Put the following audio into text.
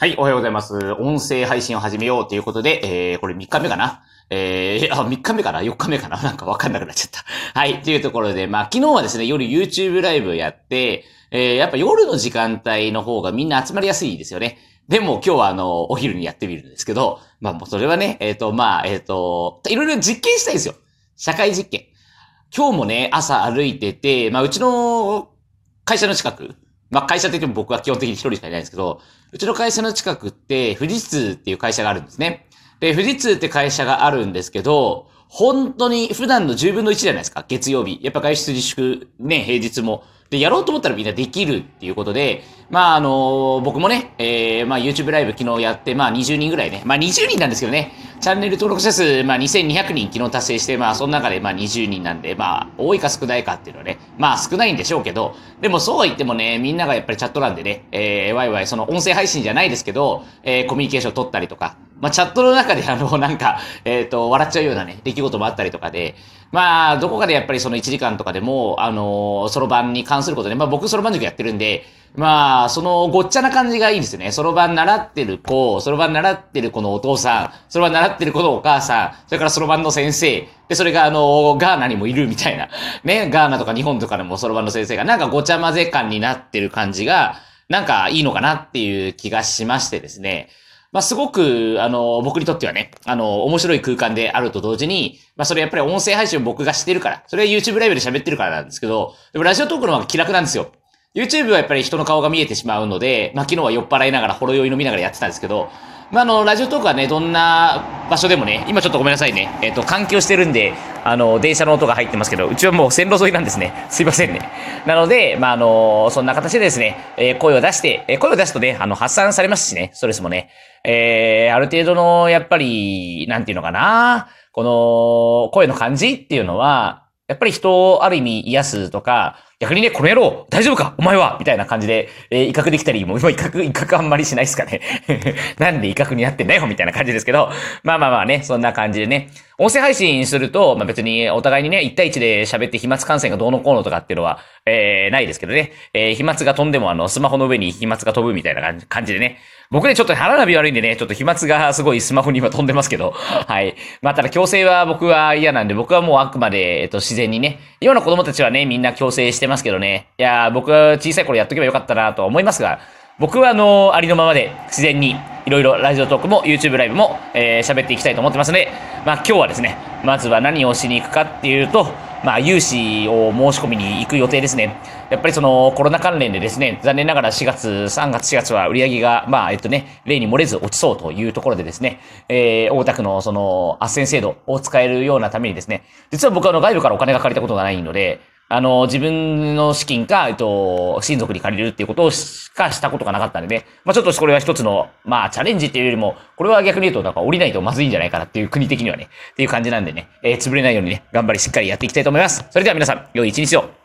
はい、おはようございます。音声配信を始めようということで、えー、これ3日目かな？えー、あ、3日目かな ?4 日目かな？なんかわかんなくなっちゃった。はい、というところで、まあ、昨日はですね、夜 YouTube ライブやって、えー、やっぱ夜の時間帯の方がみんな集まりやすいですよね。でも今日はあの、お昼にやってみるんですけど、まあ、もうそれはね、えっ、ー、と、まあ、えっ、ー、と、いろいろ実験したいですよ。社会実験。今日もね、朝歩いてて、まあ、うちの会社の近く、まあ、会社的にも僕は基本的に一人しかいないんですけど、うちの会社の近くって、富士通っていう会社があるんですね。で、富士通って会社があるんですけど、本当に普段の10分の1じゃないですか、月曜日。やっぱ外出自粛、ね、平日も。で、やろうと思ったらみんなできるっていうことで、まあ、あの僕もね、えー、まあ、YouTube ライブ昨日やって、まあ、20人ぐらいね。まあ、20人なんですけどね。チャンネル登録者数、まあ、2200人昨日達成して、まあ、その中で、まあ、20人なんで、まあ、多いか少ないかっていうのはね、まあ、少ないんでしょうけど、でもそうは言ってもね、みんながやっぱりチャット欄でね、えー、ワイワイ、その音声配信じゃないですけど、えー、コミュニケーション取ったりとか、まあ、チャットの中であの、なんか、えっ、ー、と、笑っちゃうようなね、出来事もあったりとかで、まあ、どこかでやっぱりその1時間とかでも、あの、そろばんに関することで、まあ僕そろばん塾やってるんで、まあ、そのごっちゃな感じがいいですよね。そろばん習ってる子、そろばん習ってる子のお父さん、そろばん習ってる子のお母さん、それからそろばんの先生、で、それがあの、ガーナにもいるみたいな。ね、ガーナとか日本とかでもそろばんの先生が、なんかごちゃ混ぜ感になってる感じが、なんかいいのかなっていう気がしましてですね。まあ、すごく、あの、僕にとってはね、あの、面白い空間であると同時に、まあ、それやっぱり音声配信を僕がしてるから、それは YouTube ライブで喋ってるからなんですけど、でもラジオトークの方が気楽なんですよ。YouTube はやっぱり人の顔が見えてしまうので、まあ、昨日は酔っ払いながら、ほろ酔い飲みながらやってたんですけど、まあ、あの、ラジオトークはね、どんな場所でもね、今ちょっとごめんなさいね、えっ、ー、と、環境してるんで、あの、電車の音が入ってますけど、うちはもう線路沿いなんですね。すいませんね。なので、まあ、あの、そんな形でですね、えー、声を出して、えー、声を出すとね、あの、発散されますしね、ストレスもね。えー、ある程度の、やっぱり、なんていうのかな、この、声の感じっていうのは、やっぱり人をある意味癒すとか、逆にね、この野郎、大丈夫か？お前は？みたいな感じで、えー、威嚇できたり、もう今威嚇、威嚇あんまりしないですかね。なんで威嚇になってんだよみたいな感じですけど、まあまあまあね、そんな感じでね。音声配信すると、まあ別にお互いにね、1対1で喋って飛沫感染がどうのこうのとかっていうのは、えー、ないですけどね。えー、飛沫が飛んでもあの、スマホの上に飛沫が飛ぶみたいな感じでね。僕ね、ちょっと腹並び悪いんでね、ちょっと飛沫がすごいスマホに今飛んでますけど、はい。まあ、ただ強制は僕は嫌なんで、僕はもうあくまで、えっと、自然にね、今の子供たちはね、みんな強制してますけどね。いや僕は小さい頃やっとけばよかったなと思いますが、僕はあの、ありのままで自然にいろいろラジオトークも YouTube ライブも、えー、喋っていきたいと思ってますので、まあ今日はですね、まずは何をしに行くかっていうと、まあ、融資を申し込みに行く予定ですね。やっぱりそのコロナ関連でですね、残念ながら4月、3月、4月は売り上げが、まあ、えっとね、例に漏れず落ちそうというところでですね、えー、大田区のその、斡旋制度を使えるようなためにですね、実は僕はあの外部からお金が借りたことがないので、あの、自分の資金か、えっと、親族に借りるっていうことをしかしたことがなかったんでね。まあちょっとこれは一つの、まあチャレンジっていうよりも、これは逆に言うと、なんか降りないとまずいんじゃないかなっていう国的にはね、っていう感じなんでね、えー、潰れないようにね、頑張りしっかりやっていきたいと思います。それでは皆さん、良い一日を。